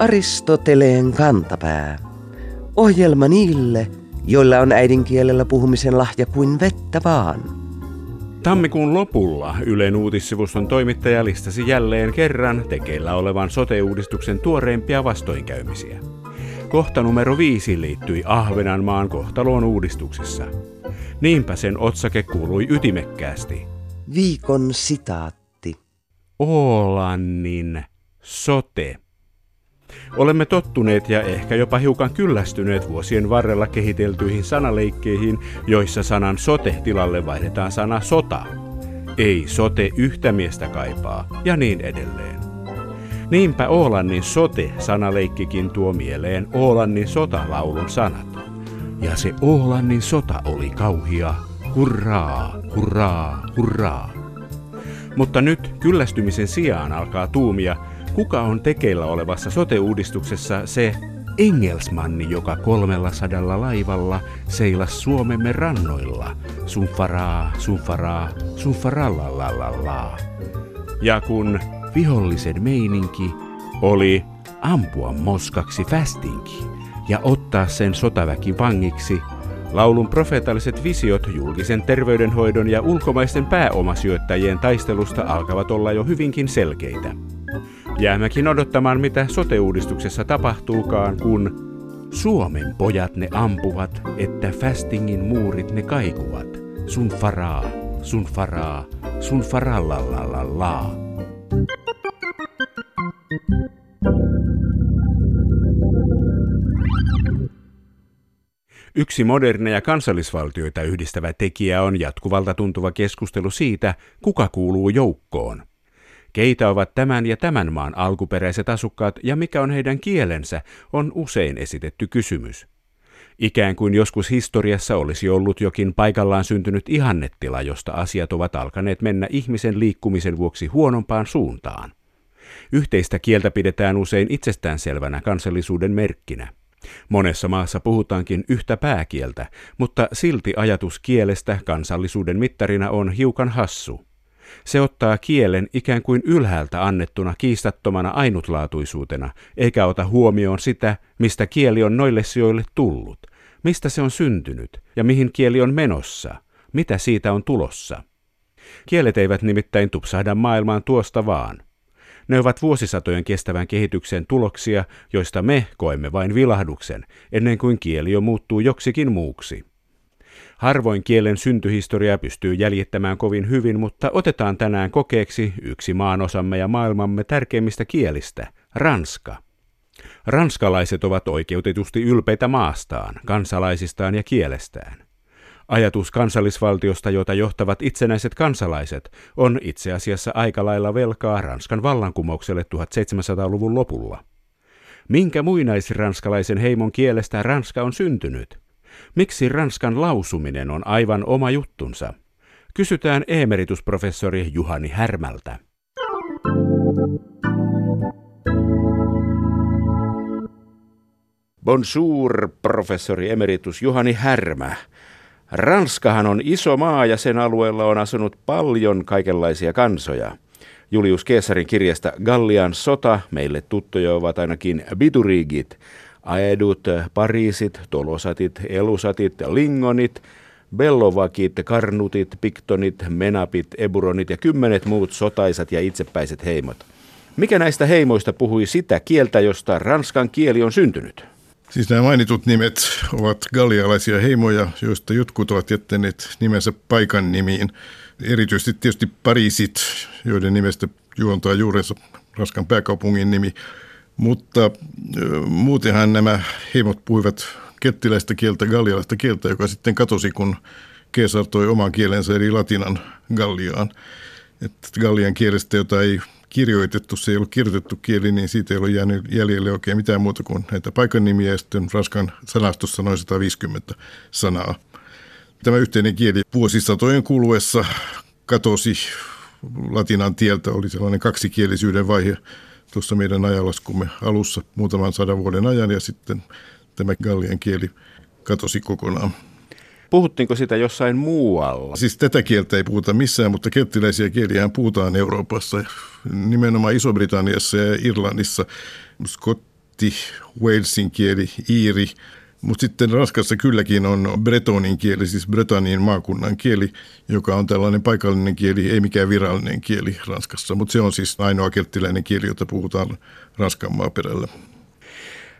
Aristoteleen kantapää. Ohjelma niille, joilla on äidinkielellä puhumisen lahja kuin vettä vaan. Tammikuun lopulla Ylen uutissivuston toimittaja listasi jälleen kerran tekeillä olevan sote-uudistuksen tuoreimpia vastoinkäymisiä. Kohta numero viisi liittyi Ahvenanmaan kohtaloon uudistuksessa. Niinpä sen otsake kuului ytimekkäästi. Viikon sitaatti. Oolannin sote. Olemme tottuneet ja ehkä jopa hiukan kyllästyneet vuosien varrella kehiteltyihin sanaleikkeihin, joissa sanan sote tilalle vaihdetaan sana sota. Ei sote yhtä miestä kaipaa, ja niin edelleen. Niinpä Oolannin sote-sanaleikkikin tuo mieleen Oolannin sotalaulun sanat. Ja se Oolannin sota oli kauhia. Hurraa, hurraa, hurraa. Mutta nyt kyllästymisen sijaan alkaa tuumia, kuka on tekeillä olevassa sote-uudistuksessa se Engelsmanni, joka kolmella sadalla laivalla seilas Suomemme rannoilla. Sunfaraa, sunfaraa, sunfarallallallalaa. Ja kun vihollisen meininki oli ampua moskaksi fästinki ja ottaa sen sotaväki vangiksi, laulun profeetalliset visiot julkisen terveydenhoidon ja ulkomaisten pääomasijoittajien taistelusta alkavat olla jo hyvinkin selkeitä. Jäämäkin odottamaan, mitä sote-uudistuksessa tapahtuukaan, kun Suomen pojat ne ampuvat, että Fastingin muurit ne kaikuvat. Sun faraa, sun faraa, sun farallallallalaa. Yksi moderneja kansallisvaltioita yhdistävä tekijä on jatkuvalta tuntuva keskustelu siitä, kuka kuuluu joukkoon. Keitä ovat tämän ja tämän maan alkuperäiset asukkaat ja mikä on heidän kielensä, on usein esitetty kysymys. Ikään kuin joskus historiassa olisi ollut jokin paikallaan syntynyt ihannettila, josta asiat ovat alkaneet mennä ihmisen liikkumisen vuoksi huonompaan suuntaan. Yhteistä kieltä pidetään usein itsestäänselvänä kansallisuuden merkkinä. Monessa maassa puhutaankin yhtä pääkieltä, mutta silti ajatus kielestä kansallisuuden mittarina on hiukan hassu. Se ottaa kielen ikään kuin ylhäältä annettuna kiistattomana ainutlaatuisuutena, eikä ota huomioon sitä, mistä kieli on noille sijoille tullut, mistä se on syntynyt ja mihin kieli on menossa, mitä siitä on tulossa. Kielet eivät nimittäin tupsahda maailmaan tuosta vaan. Ne ovat vuosisatojen kestävän kehityksen tuloksia, joista me koemme vain vilahduksen, ennen kuin kieli jo muuttuu joksikin muuksi. Harvoin kielen syntyhistoria pystyy jäljittämään kovin hyvin, mutta otetaan tänään kokeeksi yksi maanosamme ja maailmamme tärkeimmistä kielistä, ranska. Ranskalaiset ovat oikeutetusti ylpeitä maastaan, kansalaisistaan ja kielestään. Ajatus kansallisvaltiosta, jota johtavat itsenäiset kansalaiset, on itse asiassa aika lailla velkaa Ranskan vallankumoukselle 1700-luvun lopulla. Minkä muinaisranskalaisen heimon kielestä Ranska on syntynyt? Miksi Ranskan lausuminen on aivan oma juttunsa? Kysytään emeritusprofessori Juhani Härmältä. Bonjour, professori emeritus Juhani Härmä. Ranskahan on iso maa ja sen alueella on asunut paljon kaikenlaisia kansoja. Julius Keesarin kirjasta Gallian sota meille tuttuja ovat ainakin biturigit, aedut, pariisit, tolosatit, elusatit, lingonit, bellovakit, karnutit, piktonit, menapit, eburonit ja kymmenet muut sotaisat ja itsepäiset heimot. Mikä näistä heimoista puhui sitä kieltä, josta ranskan kieli on syntynyt? Siis nämä mainitut nimet ovat gallialaisia heimoja, joista jotkut ovat jättäneet nimensä paikan nimiin. Erityisesti tietysti Pariisit, joiden nimestä juontaa juurensa Ranskan pääkaupungin nimi. Mutta muutenhan nämä heimot puhuivat kettiläistä kieltä, gallialaista kieltä, joka sitten katosi, kun Keesar toi oman kielensä eli latinan Galliaan. Että Gallian kielestä, jota ei kirjoitettu, se ei ollut kirjoitettu kieli, niin siitä ei ole jäänyt jäljelle oikein mitään muuta kuin näitä paikannimiä ja sitten Ranskan sanastossa noin 150 sanaa. Tämä yhteinen kieli vuosisatojen kuluessa katosi latinan tieltä, oli sellainen kaksikielisyyden vaihe tuossa meidän ajalaskumme alussa muutaman sadan vuoden ajan ja sitten tämä gallian kieli katosi kokonaan. Puhuttiinko sitä jossain muualla? Siis tätä kieltä ei puhuta missään, mutta kelttiläisiä kieliä puhutaan Euroopassa, nimenomaan Iso-Britanniassa ja Irlannissa. Skot keltti, Walesin kieli, iiri, mutta sitten Ranskassa kylläkin on bretonin kieli, siis Bretanin maakunnan kieli, joka on tällainen paikallinen kieli, ei mikään virallinen kieli Ranskassa, mutta se on siis ainoa kelttiläinen kieli, jota puhutaan Ranskan maaperällä.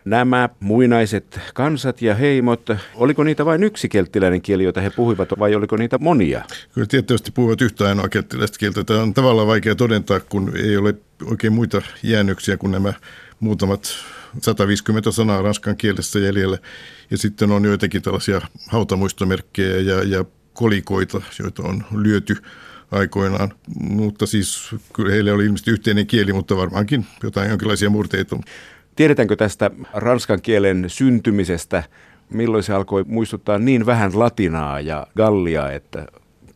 Nämä muinaiset kansat ja heimot, oliko niitä vain yksi kelttiläinen kieli, jota he puhuivat, vai oliko niitä monia? Kyllä tietysti puhuvat yhtä ainoa kelttiläistä kieltä. Tämä on tavallaan vaikea todentaa, kun ei ole oikein muita jäännöksiä kuin nämä muutamat 150 sanaa ranskan kielessä jäljellä. Ja sitten on joitakin tällaisia hautamuistomerkkejä ja, ja kolikoita, joita on lyöty aikoinaan. Mutta siis kyllä heille oli ilmeisesti yhteinen kieli, mutta varmaankin jotain jonkinlaisia murteita. Tiedetäänkö tästä ranskan kielen syntymisestä, milloin se alkoi muistuttaa niin vähän latinaa ja gallia, että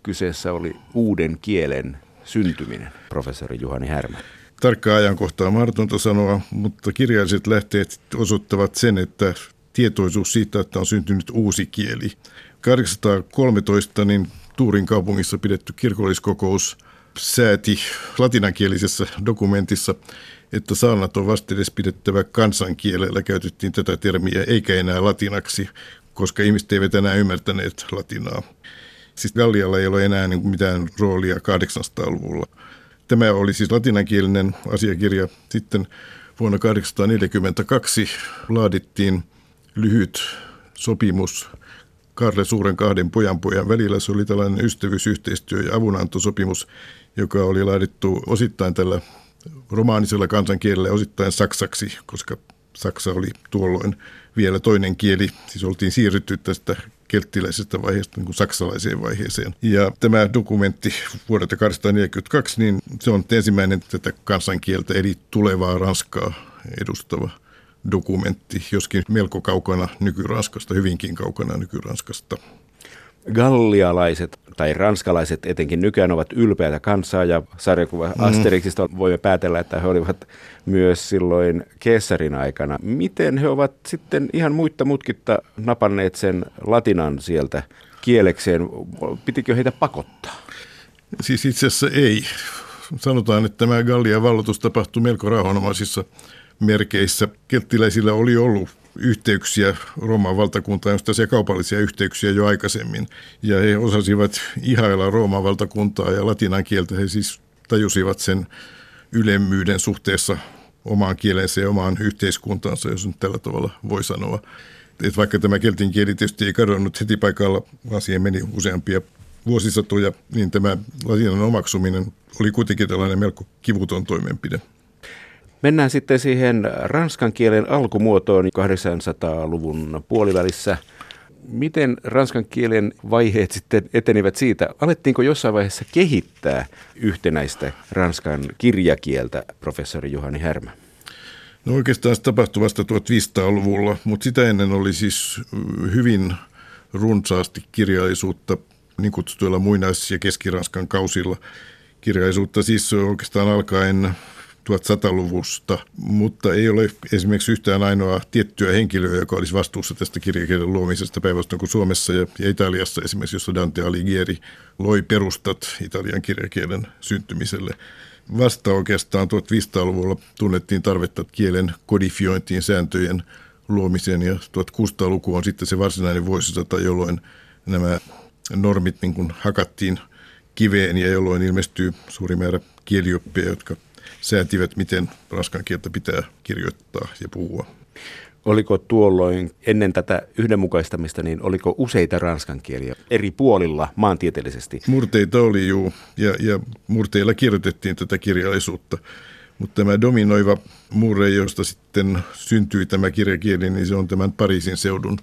kyseessä oli uuden kielen syntyminen, professori Juhani Härmä? Tarkkaa ajankohtaa mahdotonta sanoa, mutta kirjalliset lähteet osoittavat sen, että tietoisuus siitä, että on syntynyt uusi kieli. 813 niin Tuurin kaupungissa pidetty kirkolliskokous sääti latinankielisessä dokumentissa, että saarnat on vastedes pidettävä kansankielellä. Käytettiin tätä termiä eikä enää latinaksi, koska ihmiset eivät enää ymmärtäneet latinaa. Siis Gallialla ei ole enää niin mitään roolia 800-luvulla. Tämä oli siis latinankielinen asiakirja. Sitten vuonna 1842 laadittiin lyhyt sopimus Karle Suuren kahden pojan pojan välillä. Se oli tällainen ystävyysyhteistyö- ja avunantosopimus, joka oli laadittu osittain tällä romaanisella kansankielellä, osittain saksaksi, koska Saksa oli tuolloin vielä toinen kieli. Siis oltiin siirrytty tästä kelttiläisestä vaiheesta niin kuin saksalaiseen vaiheeseen. Ja tämä dokumentti vuodelta 1842, niin se on ensimmäinen tätä kansankieltä, eli tulevaa Ranskaa edustava dokumentti, joskin melko kaukana nykyranskasta, hyvinkin kaukana nykyranskasta. Gallialaiset tai ranskalaiset etenkin nykyään ovat ylpeätä kansaa ja sarjakuva mm. Asterixista voimme päätellä, että he olivat myös silloin Keessarin aikana. Miten he ovat sitten ihan muitta mutkitta napanneet sen latinan sieltä kielekseen? Pitikö heitä pakottaa? Siis itse asiassa ei. Sanotaan, että tämä Gallian valloitus tapahtui melko rauhanomaisissa merkeissä. Kelttiläisillä oli ollut yhteyksiä Rooman valtakuntaan, josta kaupallisia yhteyksiä jo aikaisemmin. Ja he osasivat ihailla Rooman valtakuntaa ja latinan kieltä. He siis tajusivat sen ylemmyyden suhteessa omaan kielensä ja omaan yhteiskuntaansa, jos nyt tällä tavalla voi sanoa. Et vaikka tämä keltin kieli tietysti ei kadonnut heti paikalla, vaan siihen meni useampia vuosisatoja, niin tämä latinan omaksuminen oli kuitenkin tällainen melko kivuton toimenpide. Mennään sitten siihen ranskan kielen alkumuotoon 800-luvun puolivälissä. Miten ranskan kielen vaiheet sitten etenivät siitä? Alettiinko jossain vaiheessa kehittää yhtenäistä ranskan kirjakieltä, professori Juhani Härmä? No oikeastaan se tapahtui vasta 1500-luvulla, mutta sitä ennen oli siis hyvin runsaasti kirjallisuutta niin kutsutuilla muinais- ja keskiranskan kausilla. Kirjallisuutta siis oikeastaan alkaen 1100-luvusta, mutta ei ole esimerkiksi yhtään ainoa tiettyä henkilöä, joka olisi vastuussa tästä kirjakielen luomisesta päinvastoin kuin Suomessa ja, ja Italiassa esimerkiksi, jossa Dante Alighieri loi perustat italian kirjakielen syntymiselle. Vasta oikeastaan 1500-luvulla tunnettiin tarvetta kielen kodifiointiin, sääntöjen luomiseen ja 1600-luku on sitten se varsinainen vuosisata, jolloin nämä normit niin kuin hakattiin kiveen ja jolloin ilmestyy suuri määrä kielioppia, jotka säätivät, miten ranskan kieltä pitää kirjoittaa ja puhua. Oliko tuolloin ennen tätä yhdenmukaistamista, niin oliko useita ranskan kieliä eri puolilla maantieteellisesti? Murteita oli juu, ja, ja murteilla kirjoitettiin tätä kirjallisuutta. Mutta tämä dominoiva murre, josta sitten syntyi tämä kirjakieli, niin se on tämän Pariisin seudun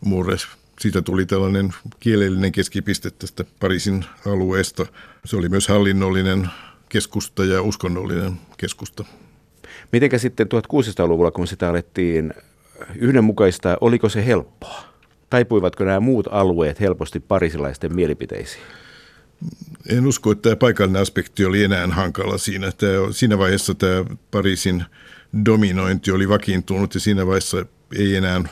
murre. Siitä tuli tällainen kielellinen keskipiste tästä Pariisin alueesta. Se oli myös hallinnollinen keskusta ja uskonnollinen keskusta. Mitenkä sitten 1600-luvulla, kun sitä alettiin yhdenmukaistaa, oliko se helppoa? Taipuivatko nämä muut alueet helposti parisilaisten mielipiteisiin? En usko, että tämä paikallinen aspekti oli enää hankala siinä. Tämä, siinä vaiheessa tämä Pariisin dominointi oli vakiintunut ja siinä vaiheessa ei enää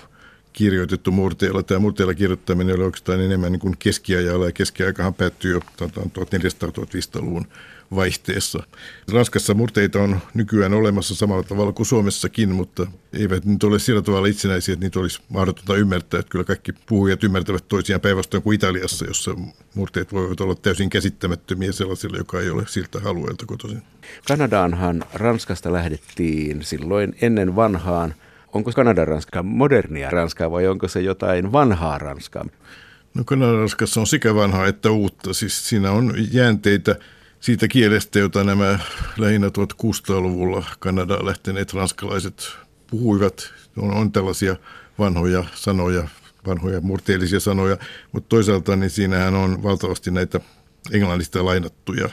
kirjoitettu murteella. Tämä murteella kirjoittaminen oli oikeastaan enemmän niin kuin keskiajalla ja keskiaikahan päättyy jo 1400-1500-luvun vaihteessa. Ranskassa murteita on nykyään olemassa samalla tavalla kuin Suomessakin, mutta eivät nyt ole sillä tavalla itsenäisiä, että niitä olisi mahdotonta ymmärtää. Että kyllä kaikki puhujat ymmärtävät toisiaan päinvastoin kuin Italiassa, jossa murteet voivat olla täysin käsittämättömiä sellaisille, joka ei ole siltä alueelta kotoisin. Kanadaanhan Ranskasta lähdettiin silloin ennen vanhaan. Onko Kanadan Ranska modernia Ranskaa vai onko se jotain vanhaa Ranskaa? No Kanadan Ranskassa on sekä vanhaa että uutta. Siis siinä on jäänteitä siitä kielestä, jota nämä lähinnä 1600-luvulla Kanadaan lähteneet ranskalaiset puhuivat. On, on tällaisia vanhoja sanoja, vanhoja murteellisia sanoja, mutta toisaalta niin siinähän on valtavasti näitä englannista lainattuja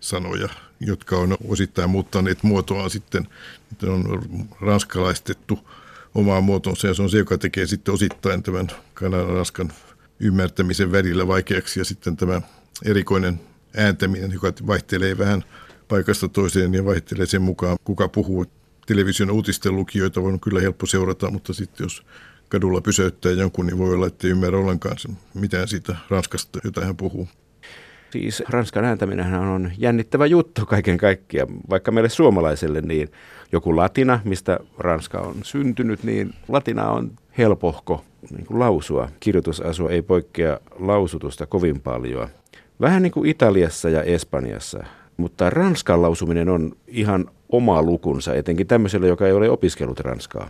sanoja, jotka on osittain muuttaneet muotoaan sitten, on ranskalaistettu omaa muotonsa ja se on se, joka tekee sitten osittain tämän kanadan ranskan ymmärtämisen välillä vaikeaksi ja sitten tämä erikoinen ääntäminen, joka vaihtelee vähän paikasta toiseen ja vaihtelee sen mukaan, kuka puhuu. Television uutisten lukijoita on kyllä helppo seurata, mutta sitten jos kadulla pysäyttää jonkun, niin voi olla, että ei ymmärrä ollenkaan mitään siitä Ranskasta, jota hän puhuu. Siis Ranskan ääntäminen on jännittävä juttu kaiken kaikkiaan. Vaikka meille suomalaiselle niin joku latina, mistä Ranska on syntynyt, niin latina on helpohko niin kuin lausua. Kirjoitusasua ei poikkea lausutusta kovin paljon. Vähän niin kuin Italiassa ja Espanjassa. Mutta ranskan lausuminen on ihan oma lukunsa, etenkin tämmöiselle, joka ei ole opiskellut ranskaa.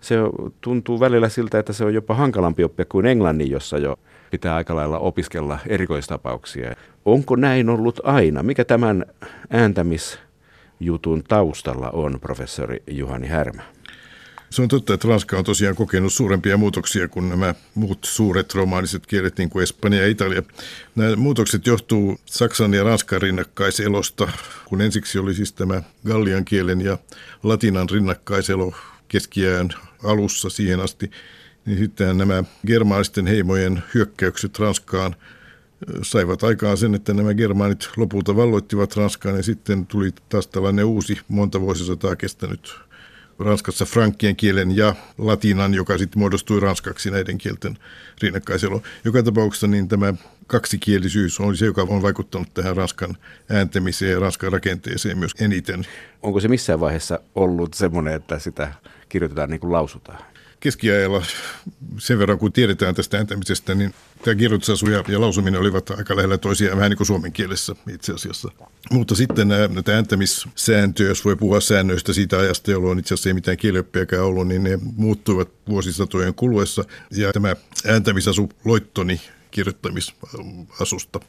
Se tuntuu välillä siltä, että se on jopa hankalampi oppia kuin englannin, jossa jo pitää aika lailla opiskella erikoistapauksia. Onko näin ollut aina? Mikä tämän ääntämisjutun taustalla on, professori Juhani Härmä? Se on totta, että Ranska on tosiaan kokenut suurempia muutoksia kuin nämä muut suuret romaaniset kielet, niin kuin Espanja ja Italia. Nämä muutokset johtuu Saksan ja Ranskan rinnakkaiselosta, kun ensiksi oli siis tämä gallian kielen ja latinan rinnakkaiselo keskiään alussa siihen asti, niin sitten nämä germaanisten heimojen hyökkäykset Ranskaan saivat aikaan sen, että nämä germaanit lopulta valloittivat Ranskaan ja sitten tuli taas tällainen uusi monta vuosisataa kestänyt Ranskassa frankkien kielen ja latinan, joka sitten muodostui ranskaksi näiden kielten rinnakkaiselo. Joka tapauksessa niin tämä kaksikielisyys on se, joka on vaikuttanut tähän ranskan ääntämiseen ja ranskan rakenteeseen myös eniten. Onko se missään vaiheessa ollut semmoinen, että sitä kirjoitetaan niin kuin lausutaan? Keskiajalla sen verran, kun tiedetään tästä ääntämisestä, niin tämä kirjoitusasu ja, ja lausuminen olivat aika lähellä toisiaan, vähän niin kuin suomen kielessä itse asiassa. Mutta sitten nämä, näitä ääntämissääntöjä, jos voi puhua säännöistä siitä ajasta, jolloin itse asiassa ei mitään kielioppiakaan ollut, niin ne muuttuivat vuosisatojen kuluessa. Ja tämä ääntämisasu loittoni kirjoittamisasusta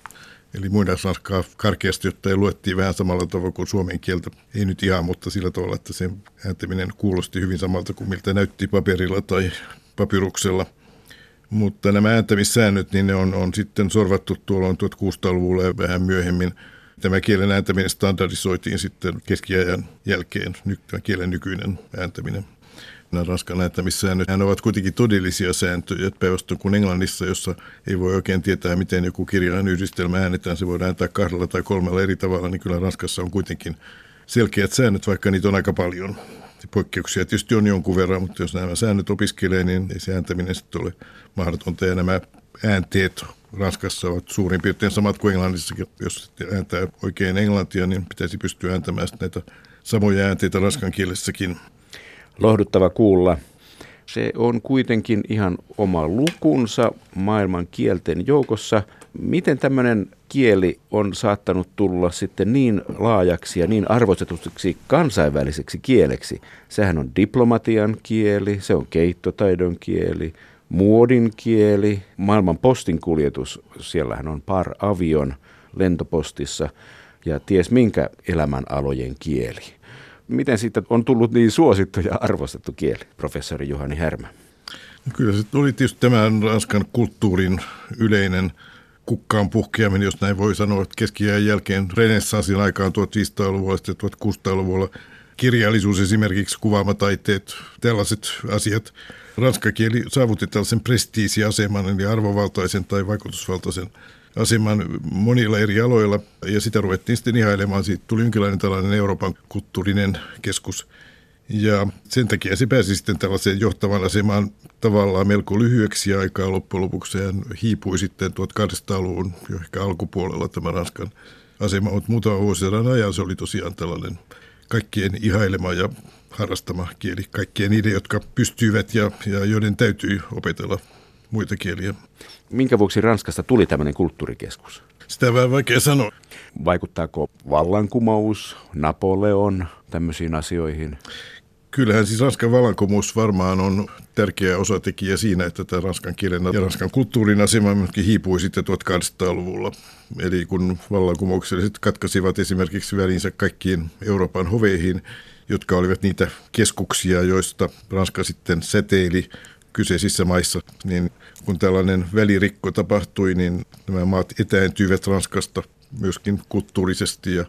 Eli muinaisranskaa karkeasti ei luettiin vähän samalla tavalla kuin suomen kieltä. Ei nyt ihan, mutta sillä tavalla, että sen ääntäminen kuulosti hyvin samalta kuin miltä näytti paperilla tai papyruksella. Mutta nämä ääntämissäännöt, niin ne on, on sitten sorvattu tuolla 1600-luvulla ja vähän myöhemmin. Tämä kielen ääntäminen standardisoitiin sitten keskiajan jälkeen, tämä kielen nykyinen ääntäminen nämä Ranskan lähettämissäännöt. Nämä ovat kuitenkin todellisia sääntöjä, päinvastoin kuin Englannissa, jossa ei voi oikein tietää, miten joku kirjain yhdistelmä äänetään. Se voidaan ääntää kahdella tai kolmella eri tavalla, niin kyllä Ranskassa on kuitenkin selkeät säännöt, vaikka niitä on aika paljon. Poikkeuksia tietysti on jonkun verran, mutta jos nämä säännöt opiskelee, niin ei se ääntäminen sitten ole mahdotonta. Ja nämä äänteet Ranskassa ovat suurin piirtein samat kuin Englannissakin. Jos ääntää oikein englantia, niin pitäisi pystyä ääntämään näitä samoja äänteitä ranskan kielessäkin lohduttava kuulla. Se on kuitenkin ihan oma lukunsa maailman kielten joukossa. Miten tämmöinen kieli on saattanut tulla sitten niin laajaksi ja niin arvostetuksi kansainväliseksi kieleksi? Sehän on diplomatian kieli, se on keittotaidon kieli, muodin kieli, maailman postinkuljetus, siellähän on par avion lentopostissa ja ties minkä elämänalojen kieli. Miten siitä on tullut niin suosittu ja arvostettu kieli, professori Juhani Härmä? No kyllä se tuli tietysti tämän ranskan kulttuurin yleinen kukkaan puhkeaminen, jos näin voi sanoa, että keskiajan jälkeen renessanssin aikaan 1500-luvulla ja 1600-luvulla kirjallisuus esimerkiksi, kuvaamataiteet, tällaiset asiat. Ranska kieli saavutti tällaisen prestiisiaseman, eli arvovaltaisen tai vaikutusvaltaisen aseman monilla eri aloilla ja sitä ruvettiin sitten ihailemaan. Siitä tuli jonkinlainen tällainen Euroopan kulttuurinen keskus. Ja sen takia se pääsi sitten tällaiseen johtavan asemaan tavallaan melko lyhyeksi aikaa loppujen lopuksi. Hän hiipui sitten 1800-luvun jo ehkä alkupuolella tämä Ranskan asema, mutta muutama vuosien ajan se oli tosiaan tällainen kaikkien ihailema ja harrastama kieli. Kaikkien niiden, jotka pystyivät ja, ja joiden täytyi opetella muita kieliä. Minkä vuoksi Ranskasta tuli tämmöinen kulttuurikeskus? Sitä on vähän vaikea sanoa. Vaikuttaako vallankumous, Napoleon tämmöisiin asioihin? Kyllähän siis Ranskan vallankumous varmaan on tärkeä osatekijä siinä, että tämä ranskan kielen ja ranskan kulttuurin asema myöskin hiipui sitten 1800-luvulla. Eli kun vallankumoukselliset katkasivat esimerkiksi välinsä kaikkiin Euroopan hoveihin, jotka olivat niitä keskuksia, joista Ranska sitten säteili kyseisissä maissa, niin kun tällainen välirikko tapahtui, niin nämä maat etääntyivät Ranskasta myöskin kulttuurisesti ja,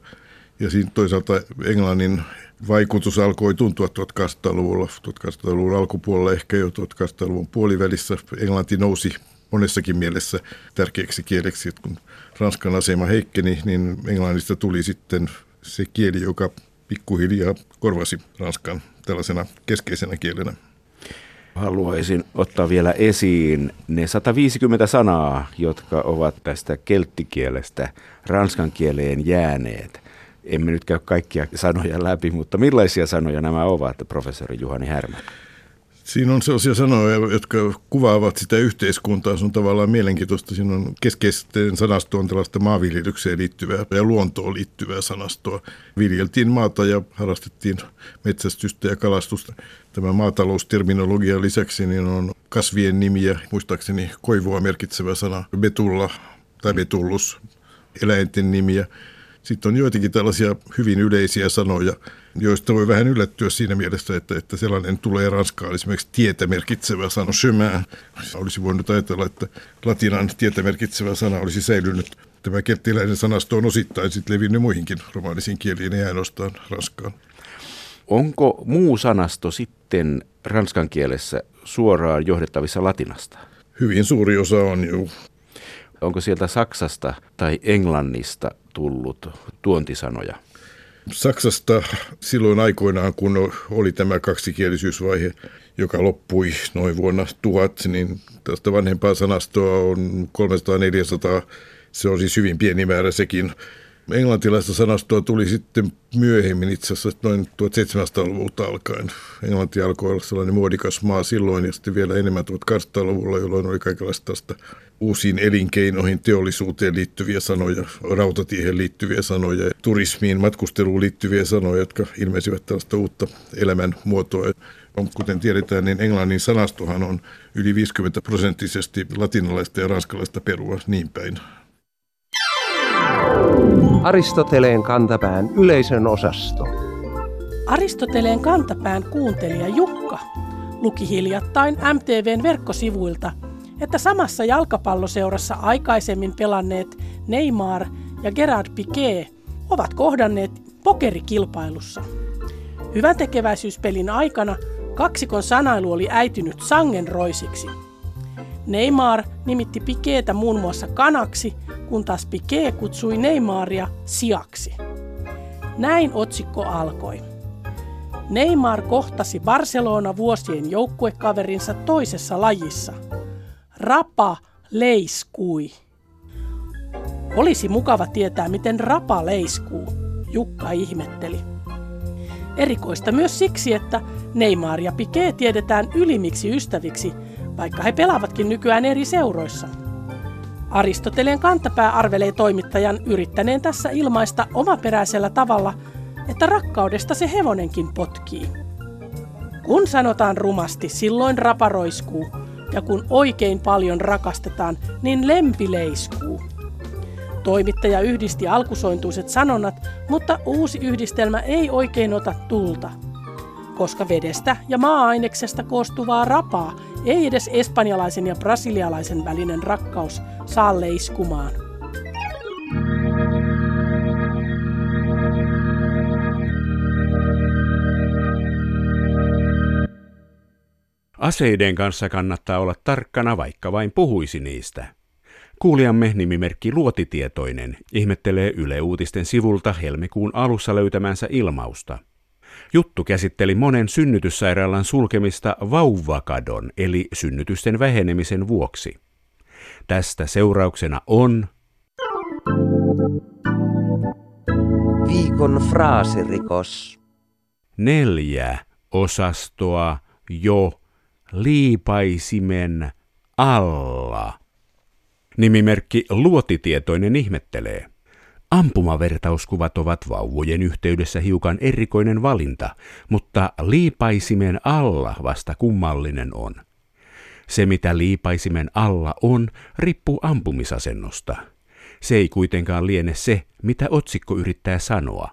ja siinä toisaalta Englannin vaikutus alkoi tuntua 1800-luvulla, 1800-luvun alkupuolella ehkä jo 1800-luvun puolivälissä. Englanti nousi monessakin mielessä tärkeäksi kieleksi, että kun Ranskan asema heikkeni, niin Englannista tuli sitten se kieli, joka pikkuhiljaa korvasi Ranskan tällaisena keskeisenä kielenä. Haluaisin ottaa vielä esiin ne 150 sanaa, jotka ovat tästä kelttikielestä ranskan kieleen jääneet. Emme nyt käy kaikkia sanoja läpi, mutta millaisia sanoja nämä ovat, professori Juhani Härmä? Siinä on sellaisia sanoja, jotka kuvaavat sitä yhteiskuntaa. Se on tavallaan mielenkiintoista. Siinä on keskeisten sanastoon tällaista maanviljelykseen liittyvää ja luontoon liittyvää sanastoa. Viljeltiin maata ja harrastettiin metsästystä ja kalastusta. Tämä maatalousterminologia lisäksi niin on kasvien nimiä, muistaakseni koivua merkitsevä sana, betulla tai betullus, eläinten nimiä. Sitten on joitakin tällaisia hyvin yleisiä sanoja, joista voi vähän yllättyä siinä mielessä, että, että sellainen tulee Ranskaan esimerkiksi tietä merkitsevä sana chemin. Olisi voinut ajatella, että latinan tietä merkitsevä sana olisi säilynyt. Tämä kettiläinen sanasto on osittain sitten levinnyt muihinkin romaanisiin kieliin, ei ainoastaan Ranskaan. Onko muu sanasto sitten ranskan kielessä suoraan johdettavissa latinasta? Hyvin suuri osa on jo. Onko sieltä Saksasta tai Englannista tullut tuontisanoja? Saksasta silloin aikoinaan, kun oli tämä kaksikielisyysvaihe, joka loppui noin vuonna tuhat, niin tästä vanhempaa sanastoa on 300-400. Se on siis hyvin pieni määrä sekin. Englantilaista sanastoa tuli sitten myöhemmin itse asiassa noin 1700-luvulta alkaen. Englanti alkoi olla sellainen muodikas maa silloin ja sitten vielä enemmän 1800-luvulla, jolloin oli kaikenlaista tästä uusiin elinkeinoihin, teollisuuteen liittyviä sanoja, rautatiehen liittyviä sanoja, turismiin, matkusteluun liittyviä sanoja, jotka ilmeisivät tällaista uutta elämänmuotoa. Kuten tiedetään, niin englannin sanastohan on yli 50 prosenttisesti latinalaista ja ranskalaista perua niin päin. Aristoteleen kantapään yleisön osasto. Aristoteleen kantapään kuuntelija Jukka luki hiljattain MTVn verkkosivuilta, että samassa jalkapalloseurassa aikaisemmin pelanneet Neymar ja Gerard Piqué ovat kohdanneet pokerikilpailussa. Hyvän tekeväisyyspelin aikana kaksikon sanailu oli äitynyt sangenroisiksi. Neymar nimitti Pikeetä muun muassa kanaksi, kun taas Piqué kutsui Neymaria siaksi. Näin otsikko alkoi. Neymar kohtasi Barcelona vuosien joukkuekaverinsa toisessa lajissa. Rapa leiskui. Olisi mukava tietää, miten rapa leiskuu, Jukka ihmetteli. Erikoista myös siksi, että Neymar ja Piqué tiedetään ylimiksi ystäviksi, vaikka he pelaavatkin nykyään eri seuroissa. Aristoteleen kantapää arvelee toimittajan yrittäneen tässä ilmaista omaperäisellä tavalla, että rakkaudesta se hevonenkin potkii. Kun sanotaan rumasti, silloin raparoiskuu, ja kun oikein paljon rakastetaan, niin lempi leiskuu. Toimittaja yhdisti alkusointuiset sanonnat, mutta uusi yhdistelmä ei oikein ota tulta. Koska vedestä ja maa-aineksesta koostuvaa rapaa ei edes espanjalaisen ja brasilialaisen välinen rakkaus saa leiskumaan. Aseiden kanssa kannattaa olla tarkkana, vaikka vain puhuisi niistä. Kuulijamme nimimerkki Luotitietoinen ihmettelee Yle Uutisten sivulta helmikuun alussa löytämänsä ilmausta. Juttu käsitteli monen synnytyssairaalan sulkemista vauvakadon eli synnytysten vähenemisen vuoksi. Tästä seurauksena on Viikon fraasirikos. neljä osastoa jo liipaisimen alla. Nimimerkki Luotitietoinen ihmettelee. Ampumavertauskuvat ovat vauvojen yhteydessä hiukan erikoinen valinta, mutta liipaisimen alla vasta kummallinen on. Se, mitä liipaisimen alla on, riippuu ampumisasennosta. Se ei kuitenkaan liene se, mitä otsikko yrittää sanoa.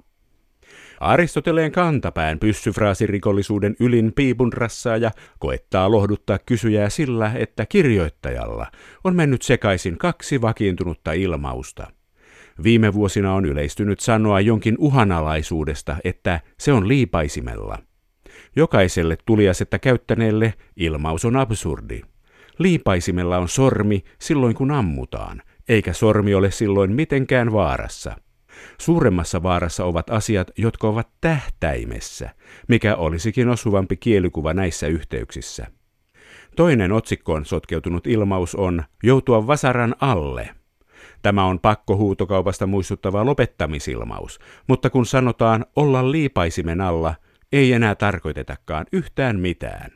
Aristoteleen kantapään pyssyfraasirikollisuuden ylin piipun rassaaja koettaa lohduttaa kysyjää sillä, että kirjoittajalla on mennyt sekaisin kaksi vakiintunutta ilmausta. Viime vuosina on yleistynyt sanoa jonkin uhanalaisuudesta, että se on liipaisimella. Jokaiselle tuliasetta käyttäneelle ilmaus on absurdi. Liipaisimella on sormi silloin kun ammutaan, eikä sormi ole silloin mitenkään vaarassa. Suuremmassa vaarassa ovat asiat, jotka ovat tähtäimessä, mikä olisikin osuvampi kielikuva näissä yhteyksissä. Toinen otsikkoon sotkeutunut ilmaus on joutua vasaran alle. Tämä on pakkohuutokaupasta muistuttava lopettamisilmaus, mutta kun sanotaan olla liipaisimen alla, ei enää tarkoitetakaan yhtään mitään.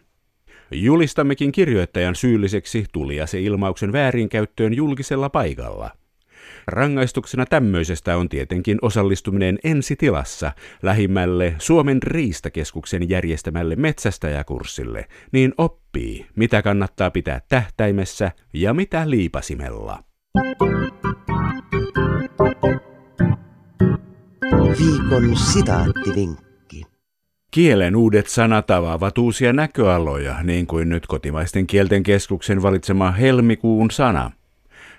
Julistammekin kirjoittajan syylliseksi tulia se ilmauksen väärinkäyttöön julkisella paikalla. Rangaistuksena tämmöisestä on tietenkin osallistuminen ensitilassa lähimmälle Suomen riistakeskuksen järjestämälle metsästäjäkurssille, niin oppii, mitä kannattaa pitää tähtäimessä ja mitä liipasimella. Viikon sitaattivinkki. Kielen uudet sanat avaavat uusia näköaloja, niin kuin nyt kotimaisten kielten keskuksen valitsema helmikuun sana.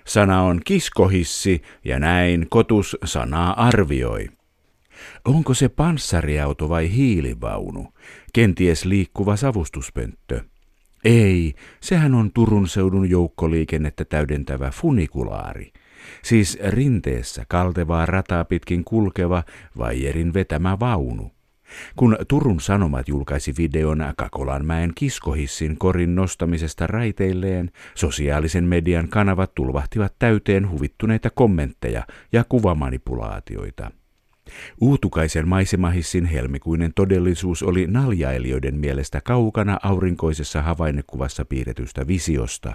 Sana on kiskohissi ja näin kotus sanaa arvioi. Onko se panssariauto vai hiilivaunu? Kenties liikkuva savustuspönttö? Ei, sehän on Turun seudun joukkoliikennettä täydentävä funikulaari. Siis rinteessä kaltevaa rataa pitkin kulkeva vaijerin vetämä vaunu. Kun Turun Sanomat julkaisi videon Kakolanmäen kiskohissin korin nostamisesta raiteilleen, sosiaalisen median kanavat tulvahtivat täyteen huvittuneita kommentteja ja kuvamanipulaatioita. Uutukaisen maisemahissin helmikuinen todellisuus oli naljailijoiden mielestä kaukana aurinkoisessa havainnekuvassa piirretystä visiosta.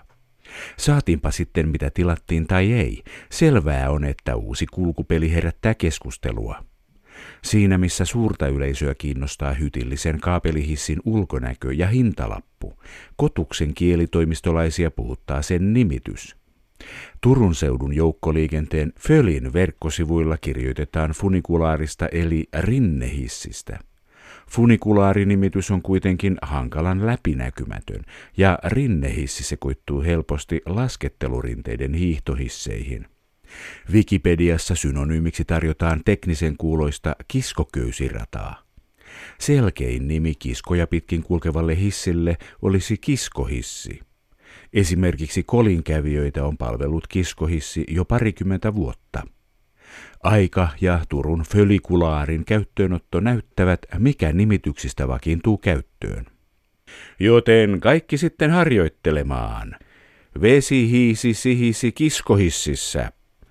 Saatiinpa sitten mitä tilattiin tai ei, selvää on, että uusi kulkupeli herättää keskustelua. Siinä missä suurta yleisöä kiinnostaa hytillisen kaapelihissin ulkonäkö ja hintalappu, kotuksen kielitoimistolaisia puhuttaa sen nimitys. Turun seudun joukkoliikenteen Fölin verkkosivuilla kirjoitetaan funikulaarista eli rinnehissistä. Funikulaarinimitys on kuitenkin hankalan läpinäkymätön ja rinnehissi sekoittuu helposti laskettelurinteiden hiihtohisseihin. Wikipediassa synonyymiksi tarjotaan teknisen kuuloista kiskoköysirataa. Selkein nimi kiskoja pitkin kulkevalle hissille olisi kiskohissi. Esimerkiksi kolinkävijöitä on palvellut kiskohissi jo parikymmentä vuotta. Aika ja Turun fölikulaarin käyttöönotto näyttävät, mikä nimityksistä vakiintuu käyttöön. Joten kaikki sitten harjoittelemaan. Vesi hiisi sihisi kiskohississä.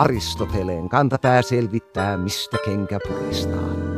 Aristoteleen kantapää selvittää, mistä kenkä puristaa.